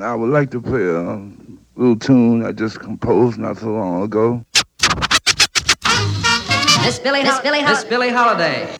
I would like to play a little tune I just composed not so long ago. Miss Billy, Miss Billy, Miss Billie Holiday.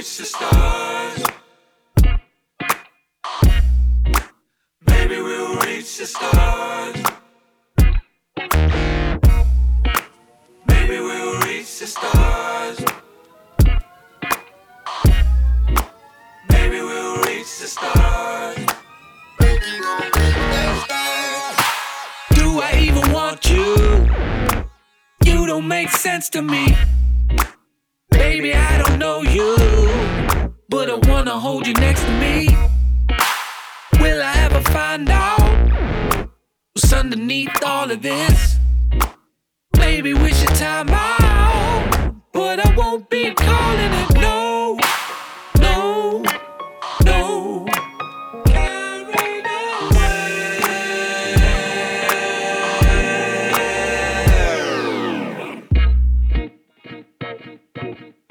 reach the stars. Maybe we'll reach the stars. Maybe we'll reach the stars. Maybe we'll reach the stars. Do I even want you? You don't make sense to me.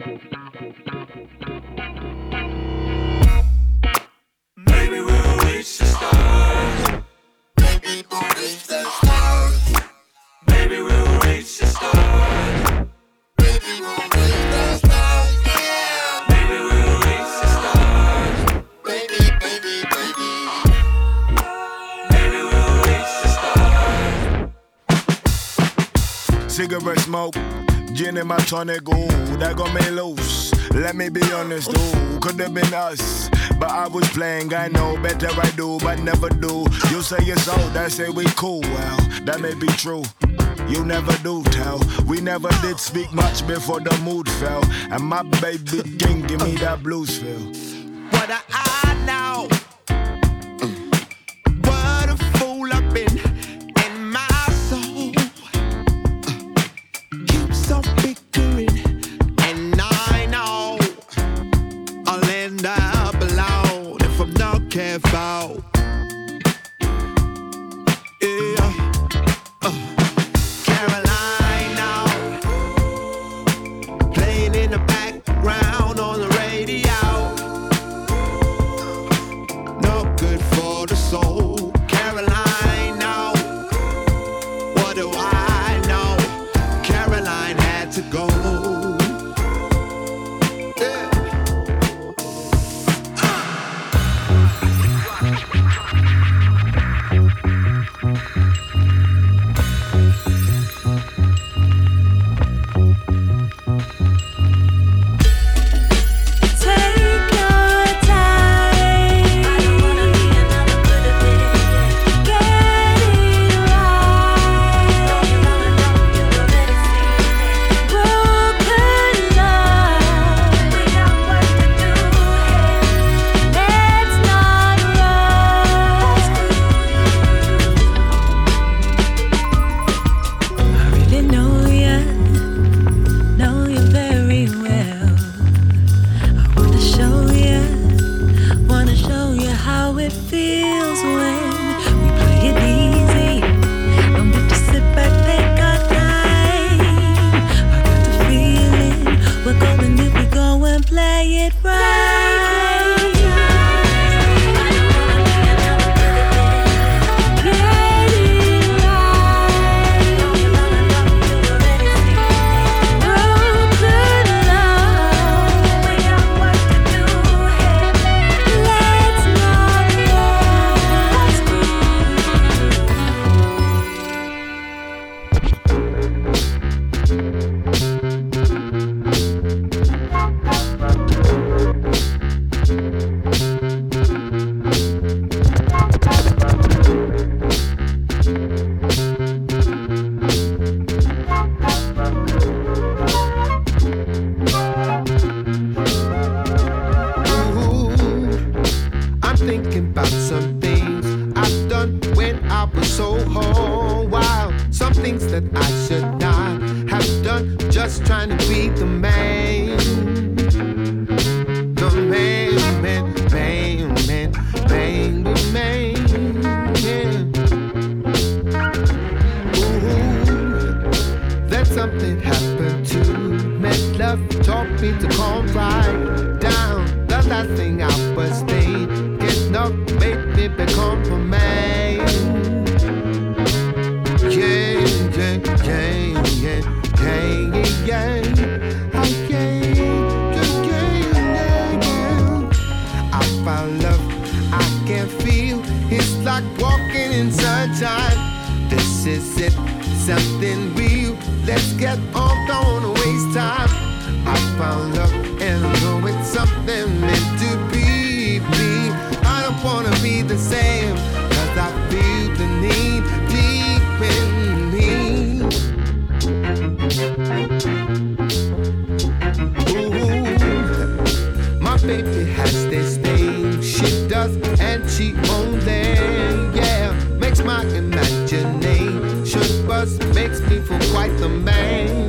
Thank you. money, my tonic go, That got me loose. Let me be honest, dude. Could have been us. But I was playing, I know better I do, but never do. You say it's old, I say we cool. Well, that may be true. You never do tell. We never did speak much before the mood fell. And my baby king give me that blues feel. What I left taught me to calm right down. Does that thing I was makes me feel quite the man.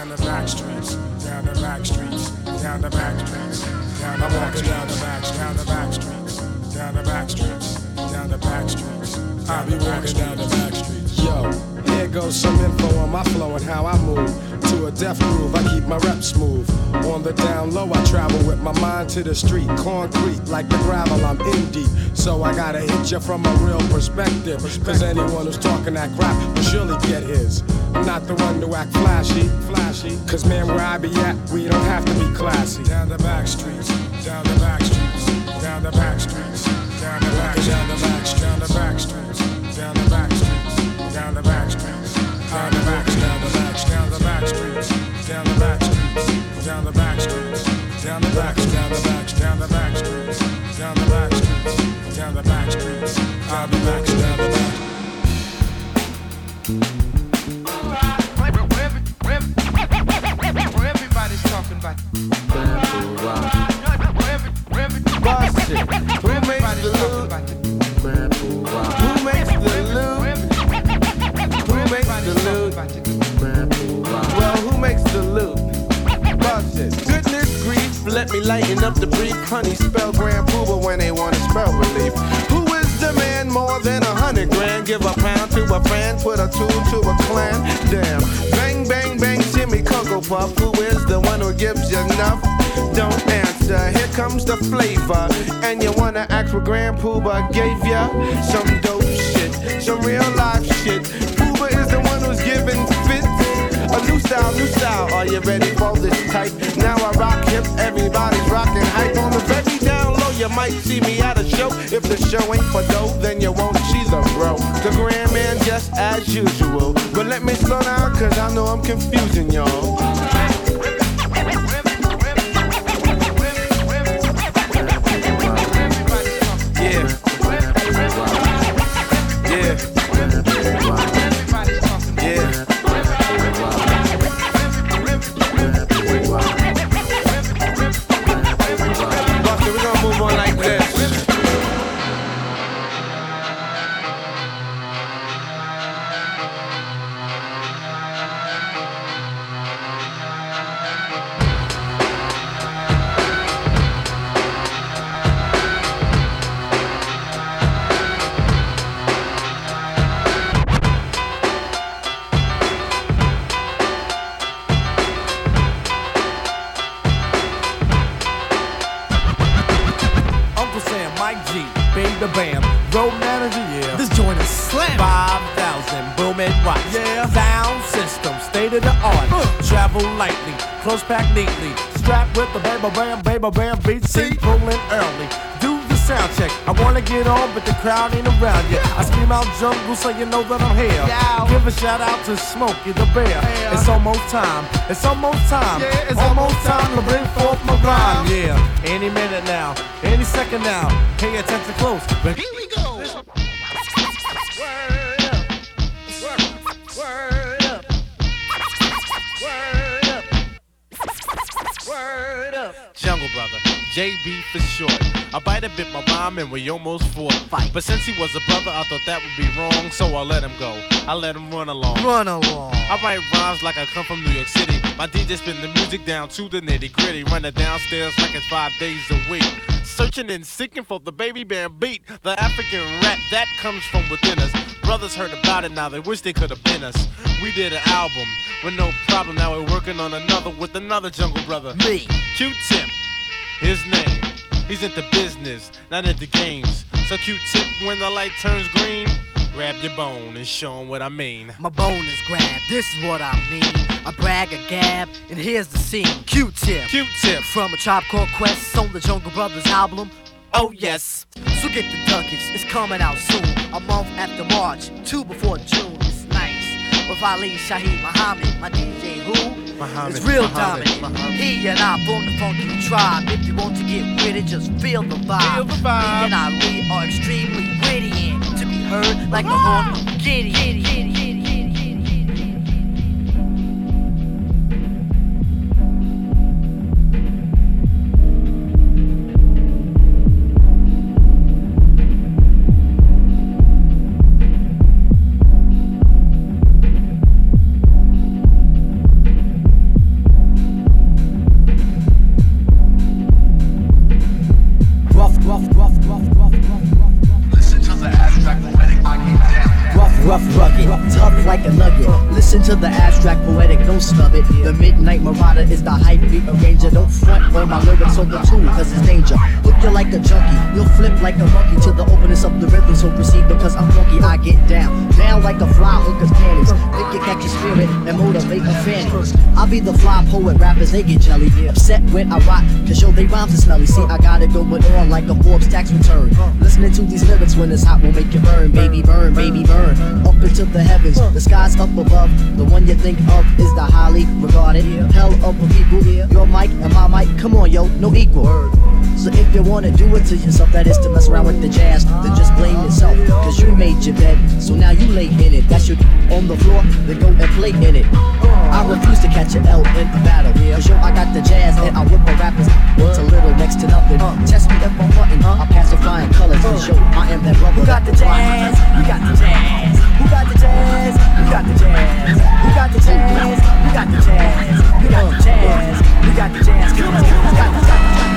Down the back streets, down the back streets, down the back streets, down the back down the back, down the back streets, down the back streets, down the back streets. I'll be walking down the back streets. Yo, here goes some info on my flow and how I move. To a death groove, I keep my rep smooth. On the down low, I travel with my mind to the street. Concrete, like the gravel, I'm in deep. So I gotta hit you from a real perspective. Cause anyone who's talking that crap will surely get his. I'm not the one to act flashy, flashy. Cause man, where I be at, we don't have to be classy. Down the back streets, down the back streets, down the back streets, down the back, down the back, down the back streets, down the back streets, down the back, down the back, down the back streets, down the back streets, down the back streets, down the back, down the back, down the back streets, down the back streets, down the back streets, I'll be back, down the back. Everybody's talking about. Bust it. Who makes me lighten up the brief. Honey spell Grand when they want to spell relief. Who is the man more than a hundred grand? Give a pound to a friend, put a two to a clan. Damn. Bang, bang, bang, Jimmy Cocoa Puff. Who is the one who gives you enough? Don't answer. Here comes the flavor. And you wanna ask what Grand gave ya? Some dope shit, some real life shit. A new style, new style. Are you ready for this type? Now I rock hip, everybody's rocking hype on the very down low. You might see me at a show. If the show ain't for dough, then you won't. She's a bro. The grand man just as usual. But let me slow down, cause I know I'm confusing y'all. Sam, Mike G, Baby the bam. Road manager, yeah. This joint is slam. 5,000 booming right. Yeah. Sound system, state of the art. Travel lightly, close pack neatly. Strapped with the baby bam, baby bam beat. See, rolling early. Sound check. I wanna get on, but the crowd ain't around yet. I scream out jungle so you know that I'm here. Give a shout out to Smokey the Bear. It's almost time. It's almost time. Yeah, it's almost almost time to bring forth my rhyme. Yeah, any minute now, any second now. Pay attention close. But Here we go. Word up. Word, word up. Word up. Word up. Jungle Brother, JB for short. I bite a bit my rhyme and we almost fought. Fight. But since he was a brother, I thought that would be wrong, so I let him go. I let him run along. Run along. I write rhymes like I come from New York City. My DJ spin the music down to the nitty gritty. Running downstairs like it's five days a week. Searching and seeking for the baby bam beat. The African rap that comes from within us. Brothers heard about it now, they wish they could have been us. We did an album with no problem. Now we're working on another with another jungle brother. Me. Q-Tip, his name. He's into business, not into games. So Q-Tip, when the light turns green, grab your bone and show him what I mean. My bone is grabbed, this is what I mean. I brag a gab, and here's the scene. Q-tip. Q-Tip, From a Tribe Called Quest on the Jungle Brothers album. oh yes. So get the ducats, it's coming out soon. A month after March, two before June. With Ali Shaheed Muhammad, my DJ who? Muhammad, It's real Muhammad, dominant. Muhammad. He and I form the funky tribe. If you want to get with it, just feel the vibe. Feel the vibe. Me and Ali are extremely witty and to be heard like the horn of Giddy. Giddy, they rhymes are smelly. See, I gotta it going on like a Forbes tax return. Listening to these lyrics when it's hot we'll make you burn, baby, burn, baby, burn. Up into the heavens, the skies up above. The one you think of is the highly regarded. Hell of a people, your mic and my mic. Come on, yo, no equal. So if you wanna do it to yourself, that is to mess around with the jazz, then just blame yourself. Cause you made your bed, so now you lay in it. That's your on the floor, then go and play in it. I refuse to catch an L in a battle. Cause yo, I got the jazz and I whip a rappers It's a little next to nothing. Test me if I'm hunting, I'll pass the flying colors. Yo, I am. Who got the jazz? Who got the jazz? Who got the jazz? Who got the jazz? Who got the jazz? Who got the jazz? Who got the jazz? Who got the jazz? Who got the jazz?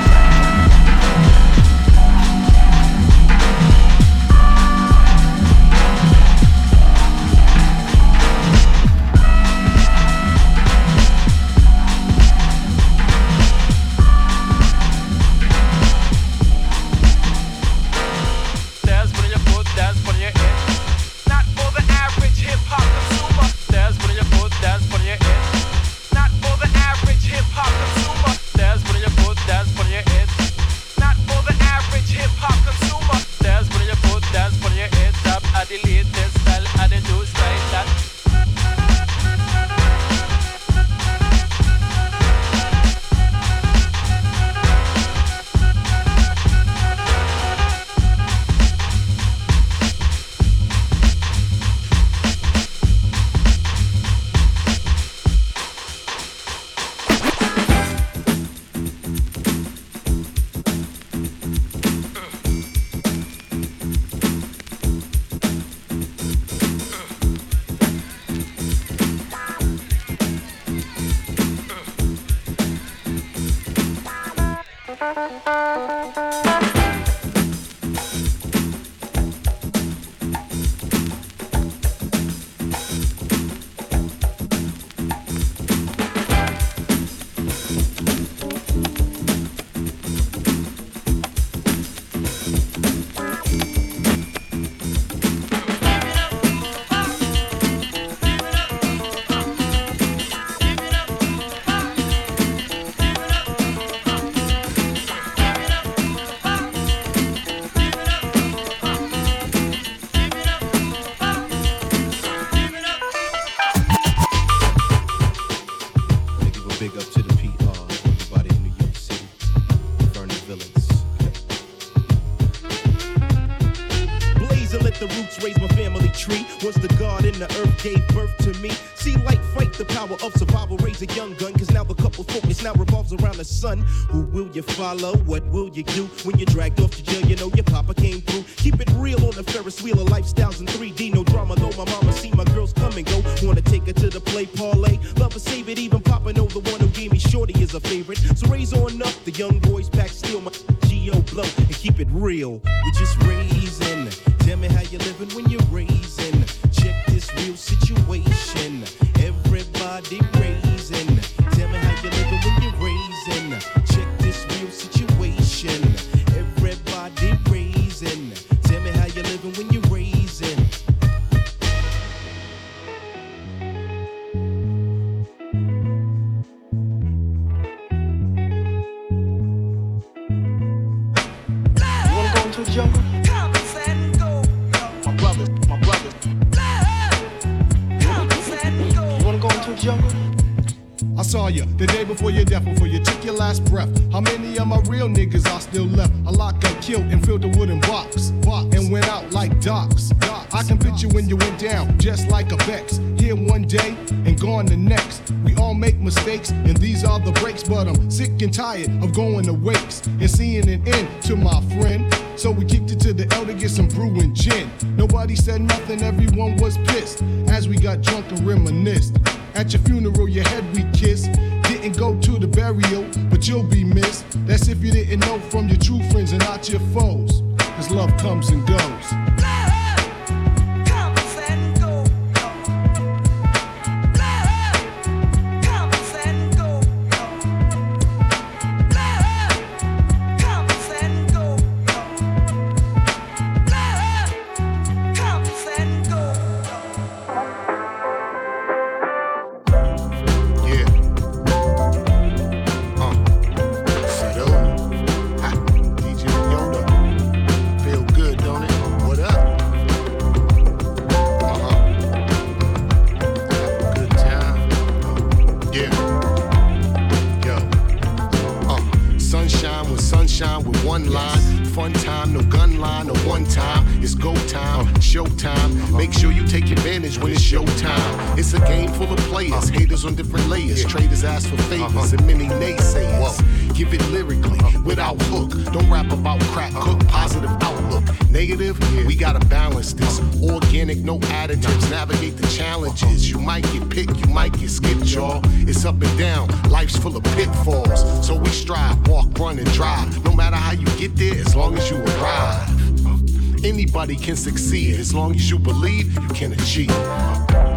Birth to me. See light fight the power of survival, raise a young gun. Cause now the couple focus now revolves around the sun. Who will you follow? What will you do? When you're dragged off to jail, you know your papa came through. Keep it real on the Ferris wheel of lifestyles in 3D. No drama though, my mama see my girls come and go. Wanna take her to the play parlay. Love her, save it, even Papa know the one who gave me shorty is a favorite. So raise on up, the young boys pack steel, my G.O. blow, and keep it real. We just raising. Tell me how you living when you're raising. Real situation. Everybody raising. The day before your death, before you took your last breath. How many of my real niggas are still left? A lot got killed and filled the wooden box, box and went out like docs. I can picture when you went down, just like a Bex. Here one day and gone the next. We all make mistakes, and these are the breaks. But I'm sick and tired of going to wakes and seeing an end to my friend. So we kicked it to the elder, get some brew and gin. Nobody said nothing, everyone was pissed as we got drunk and reminisced. At your funeral, your head we kissed. Didn't go to the burial, but you'll be missed. That's if you didn't know from your true friends and not your foes. Cause love comes and goes. Full of pitfalls. So we strive, walk, run, and drive. No matter how you get there, as long as you arrive. Anybody can succeed as long as you believe you can achieve.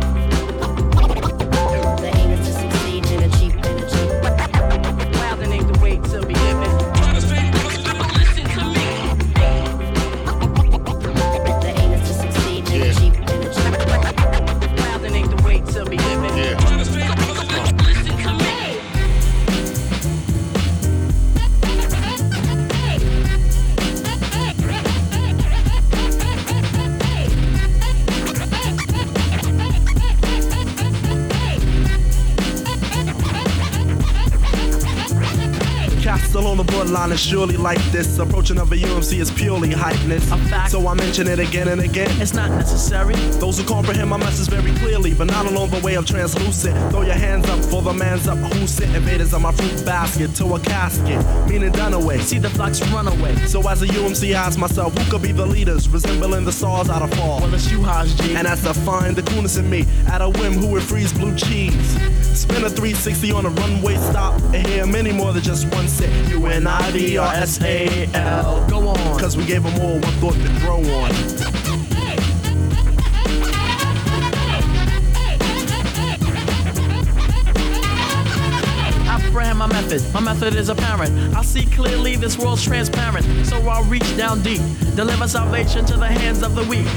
On the borderline is surely like this. Approaching of a UMC is purely hypeness. So I mention it again and again. It's not necessary. Those who comprehend my message very clearly, but not along the way of translucent. Throw your hands up for the man's up who sit invaders on my fruit basket to a casket, meaning done away. See the flocks run away. So as a UMC, I ask myself, who could be the leaders, resembling the stars out of fall? Well, it's you, Haj G. And that's to find the coolness in me. At a whim, who would freeze blue cheese? Spin a 360 on a runway stop and hear many more than just one sit. U N I D R S A L. Go on. Cause we gave them all one thought to grow on. Apprehend my method. My method is apparent. I see clearly this world's transparent. So I'll reach down deep, deliver salvation to the hands of the weak.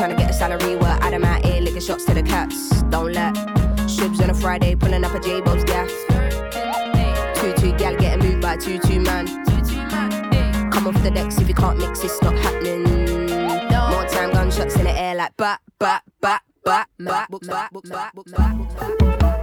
Trying to get a salary, we're out of my ear, licking shots to the cats. Don't let Shibs on a Friday, pulling up a J Bob's gas. Two two gal getting moved by two two man. Come off the decks if you can't mix, it's not happening. More time gunshots in the air like bat bat bat bat bat bat bat bat bat bat.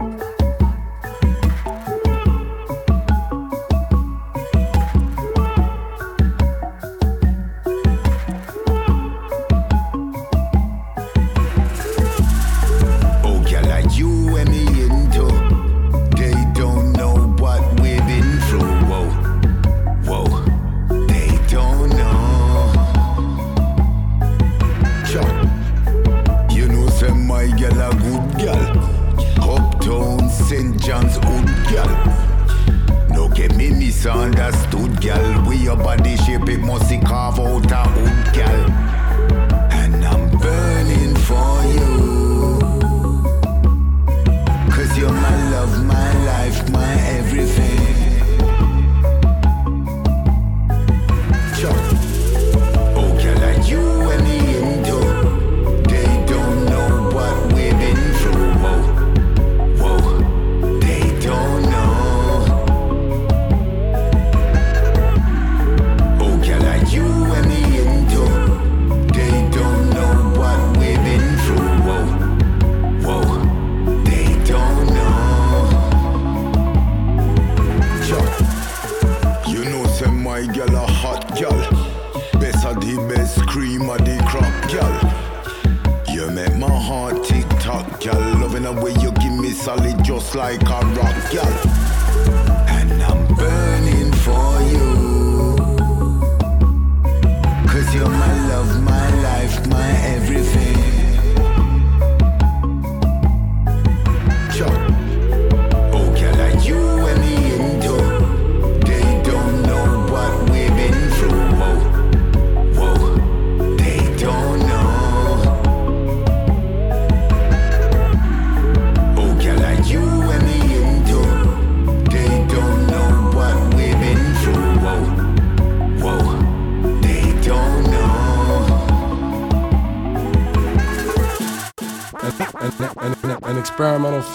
understood, girl. We your body shape, it must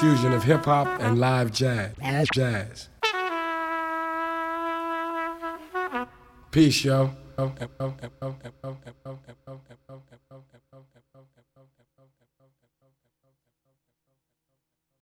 fusion of hip hop and live jazz. Jazz. Peace, yo.